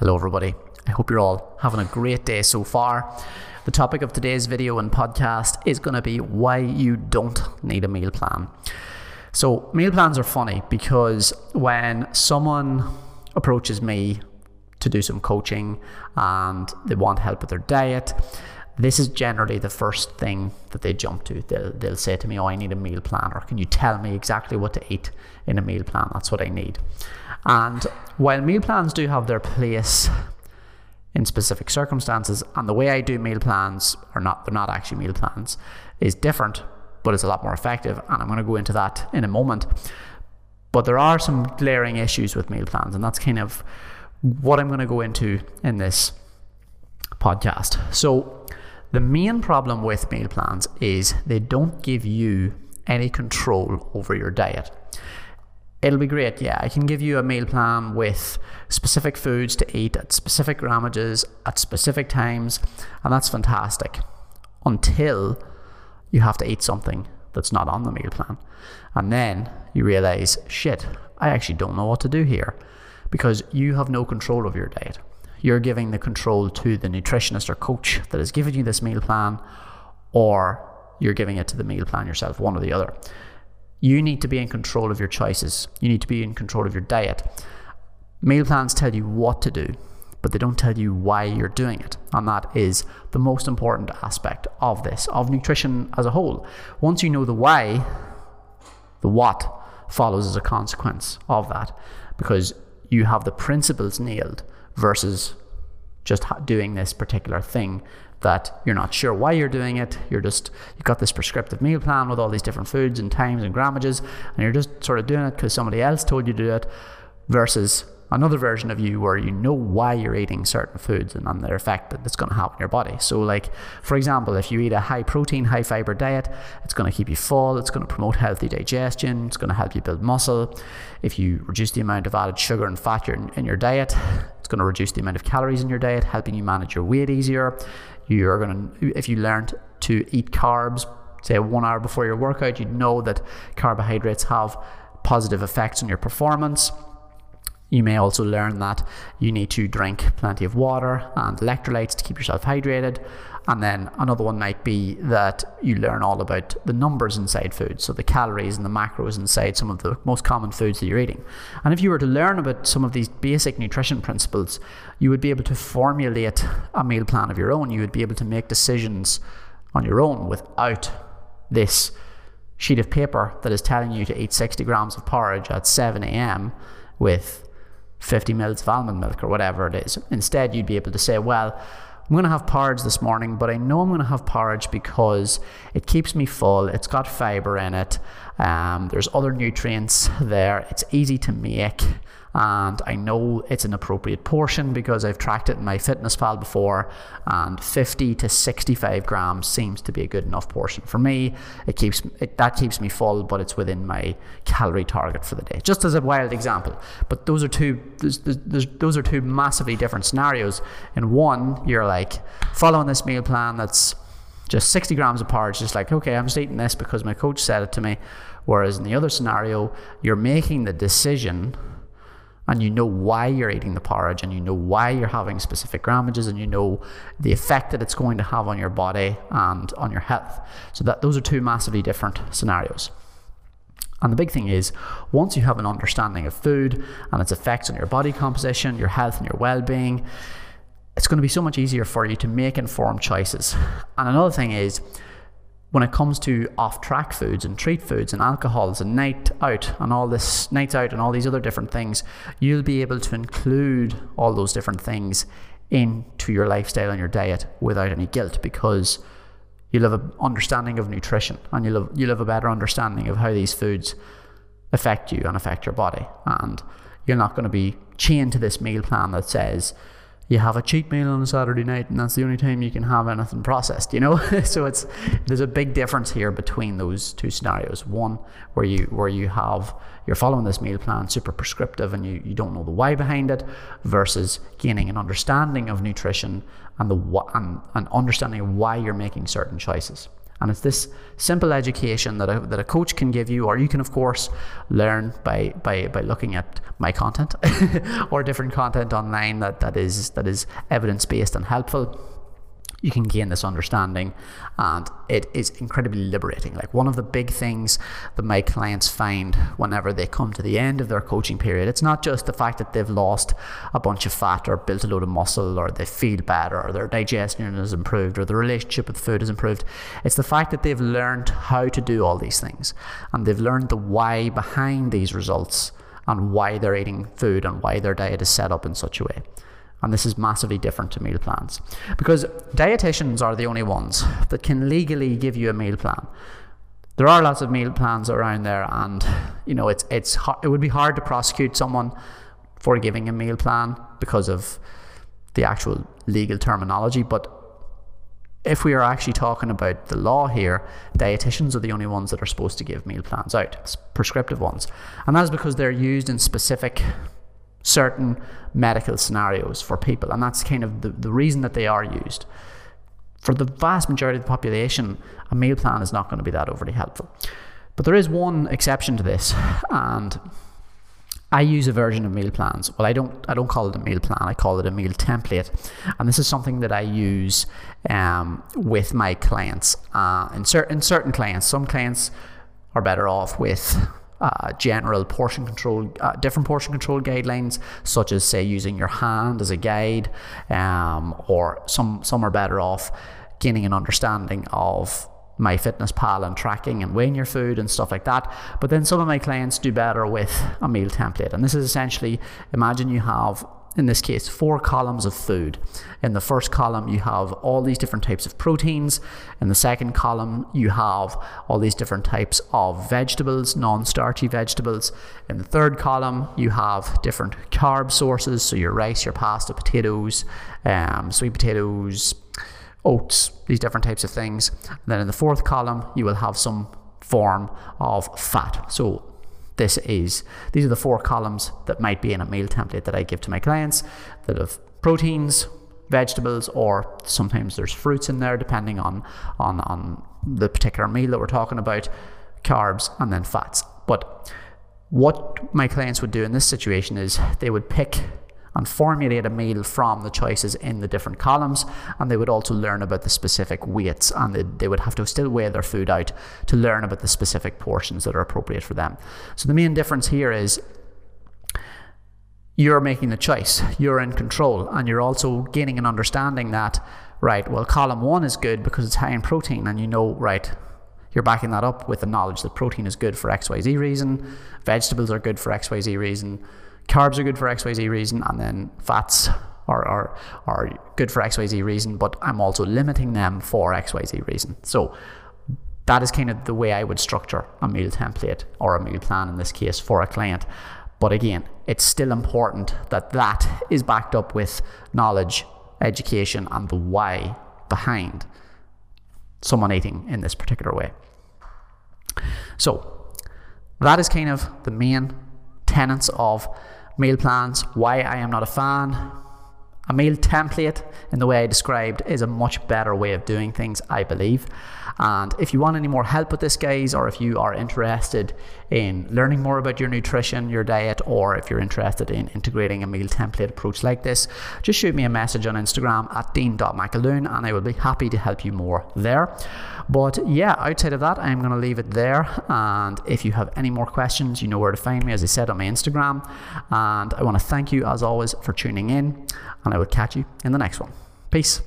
Hello, everybody. I hope you're all having a great day so far. The topic of today's video and podcast is going to be why you don't need a meal plan. So, meal plans are funny because when someone approaches me to do some coaching and they want help with their diet, this is generally the first thing that they jump to. They'll, they'll say to me, Oh, I need a meal plan, or can you tell me exactly what to eat in a meal plan? That's what I need. And while meal plans do have their place in specific circumstances, and the way I do meal plans are not they're not actually meal plans, is different, but it's a lot more effective. And I'm going to go into that in a moment. But there are some glaring issues with meal plans, and that's kind of what I'm going to go into in this podcast. So the main problem with meal plans is they don't give you any control over your diet. It'll be great, yeah. I can give you a meal plan with specific foods to eat at specific grammages at specific times, and that's fantastic. Until you have to eat something that's not on the meal plan. And then you realize, shit, I actually don't know what to do here because you have no control of your diet. You're giving the control to the nutritionist or coach that has given you this meal plan, or you're giving it to the meal plan yourself, one or the other. You need to be in control of your choices. You need to be in control of your diet. Meal plans tell you what to do, but they don't tell you why you're doing it. And that is the most important aspect of this, of nutrition as a whole. Once you know the why, the what follows as a consequence of that because you have the principles nailed versus just doing this particular thing that you're not sure why you're doing it. You're just, you've got this prescriptive meal plan with all these different foods and times and grammages, and you're just sort of doing it because somebody else told you to do it, versus another version of you where you know why you're eating certain foods and, and their effect that it's going to have on your body. So, like, for example, if you eat a high protein, high fiber diet, it's going to keep you full, it's going to promote healthy digestion, it's going to help you build muscle. If you reduce the amount of added sugar and fat in, in your diet, it's going to reduce the amount of calories in your diet, helping you manage your weight easier. You're going to, if you learned to eat carbs, say one hour before your workout, you'd know that carbohydrates have positive effects on your performance you may also learn that you need to drink plenty of water and electrolytes to keep yourself hydrated. And then another one might be that you learn all about the numbers inside food, so the calories and the macros inside some of the most common foods that you're eating. And if you were to learn about some of these basic nutrition principles, you would be able to formulate a meal plan of your own. You would be able to make decisions on your own without this sheet of paper that is telling you to eat 60 grams of porridge at 7 a.m. with 50 mils of almond milk or whatever it is. Instead, you'd be able to say, well, I'm going to have porridge this morning, but I know I'm going to have porridge because it keeps me full. It's got fiber in it. Um, there's other nutrients there. It's easy to make and I know it's an appropriate portion because I've tracked it in MyFitnessPal before, and 50 to 65 grams seems to be a good enough portion for me. It keeps it, that keeps me full, but it's within my calorie target for the day. Just as a wild example, but those are two there's, there's, those are two massively different scenarios. In one, you're like following this meal plan that's just 60 grams of porridge, just like, okay, I'm just eating this because my coach said it to me. Whereas in the other scenario, you're making the decision and you know why you're eating the porridge and you know why you're having specific grammages and you know the effect that it's going to have on your body and on your health. So that those are two massively different scenarios. And the big thing is, once you have an understanding of food and its effects on your body composition, your health, and your well being, it's going to be so much easier for you to make informed choices. And another thing is, when it comes to off track foods and treat foods and alcohols and night out and all this nights out and all these other different things, you'll be able to include all those different things into your lifestyle and your diet without any guilt because you'll have an understanding of nutrition and you'll have, you'll have a better understanding of how these foods affect you and affect your body. And you're not going to be chained to this meal plan that says, you have a cheap meal on a Saturday night, and that's the only time you can have anything processed. You know, so it's there's a big difference here between those two scenarios. One where you where you have you're following this meal plan, super prescriptive, and you, you don't know the why behind it, versus gaining an understanding of nutrition and the and, and understanding why you're making certain choices. And it's this simple education that a, that a coach can give you, or you can, of course, learn by, by, by looking at my content or different content online that, that is, that is evidence based and helpful you can gain this understanding and it is incredibly liberating. Like one of the big things that my clients find whenever they come to the end of their coaching period it's not just the fact that they've lost a bunch of fat or built a load of muscle or they feel better or their digestion has improved or their relationship with food has improved. It's the fact that they've learned how to do all these things and they've learned the why behind these results and why they're eating food and why their diet is set up in such a way and this is massively different to meal plans because dietitians are the only ones that can legally give you a meal plan. There are lots of meal plans around there, and you know it's it's it would be hard to prosecute someone for giving a meal plan because of the actual legal terminology. But if we are actually talking about the law here, dietitians are the only ones that are supposed to give meal plans out, prescriptive ones, and that is because they're used in specific certain medical scenarios for people, and that's kind of the, the reason that they are used. For the vast majority of the population, a meal plan is not going to be that overly helpful. But there is one exception to this, and I use a version of meal plans. Well, I don't. I don't call it a meal plan. I call it a meal template, and this is something that I use um, with my clients. Uh, in certain certain clients, some clients are better off with uh, general portion control, uh, different portion control guidelines, such as say using your hand as a guide, um, or some some are better off gaining an understanding of MyFitnessPal and tracking and weighing your food and stuff like that. But then some of my clients do better with a meal template, and this is essentially imagine you have in this case, four columns of food. In the first column, you have all these different types of proteins. In the second column, you have all these different types of vegetables, non starchy vegetables. In the third column, you have different carb sources, so your rice, your pasta, potatoes, um, sweet potatoes, oats, these different types of things. And then in the fourth column, you will have some form of fat. So this is these are the four columns that might be in a meal template that I give to my clients that have proteins, vegetables, or sometimes there's fruits in there depending on on on the particular meal that we're talking about, carbs and then fats. But what my clients would do in this situation is they would pick and formulate a meal from the choices in the different columns. And they would also learn about the specific weights and they, they would have to still weigh their food out to learn about the specific portions that are appropriate for them. So the main difference here is you're making the choice, you're in control, and you're also gaining an understanding that, right, well, column one is good because it's high in protein, and you know, right, you're backing that up with the knowledge that protein is good for XYZ reason, vegetables are good for XYZ reason carbs are good for XYZ reason, and then fats are, are, are good for XYZ reason, but I'm also limiting them for XYZ reason. So that is kind of the way I would structure a meal template or a meal plan in this case for a client. But again, it's still important that that is backed up with knowledge, education, and the why behind someone eating in this particular way. So that is kind of the main tenets of meal plans, why I am not a fan. A meal template, in the way I described, is a much better way of doing things, I believe. And if you want any more help with this, guys, or if you are interested in learning more about your nutrition, your diet, or if you're interested in integrating a meal template approach like this, just shoot me a message on Instagram at dean.mcaloon and I will be happy to help you more there. But yeah, outside of that, I'm going to leave it there. And if you have any more questions, you know where to find me, as I said, on my Instagram. And I want to thank you, as always, for tuning in. And I will catch you in the next one. Peace.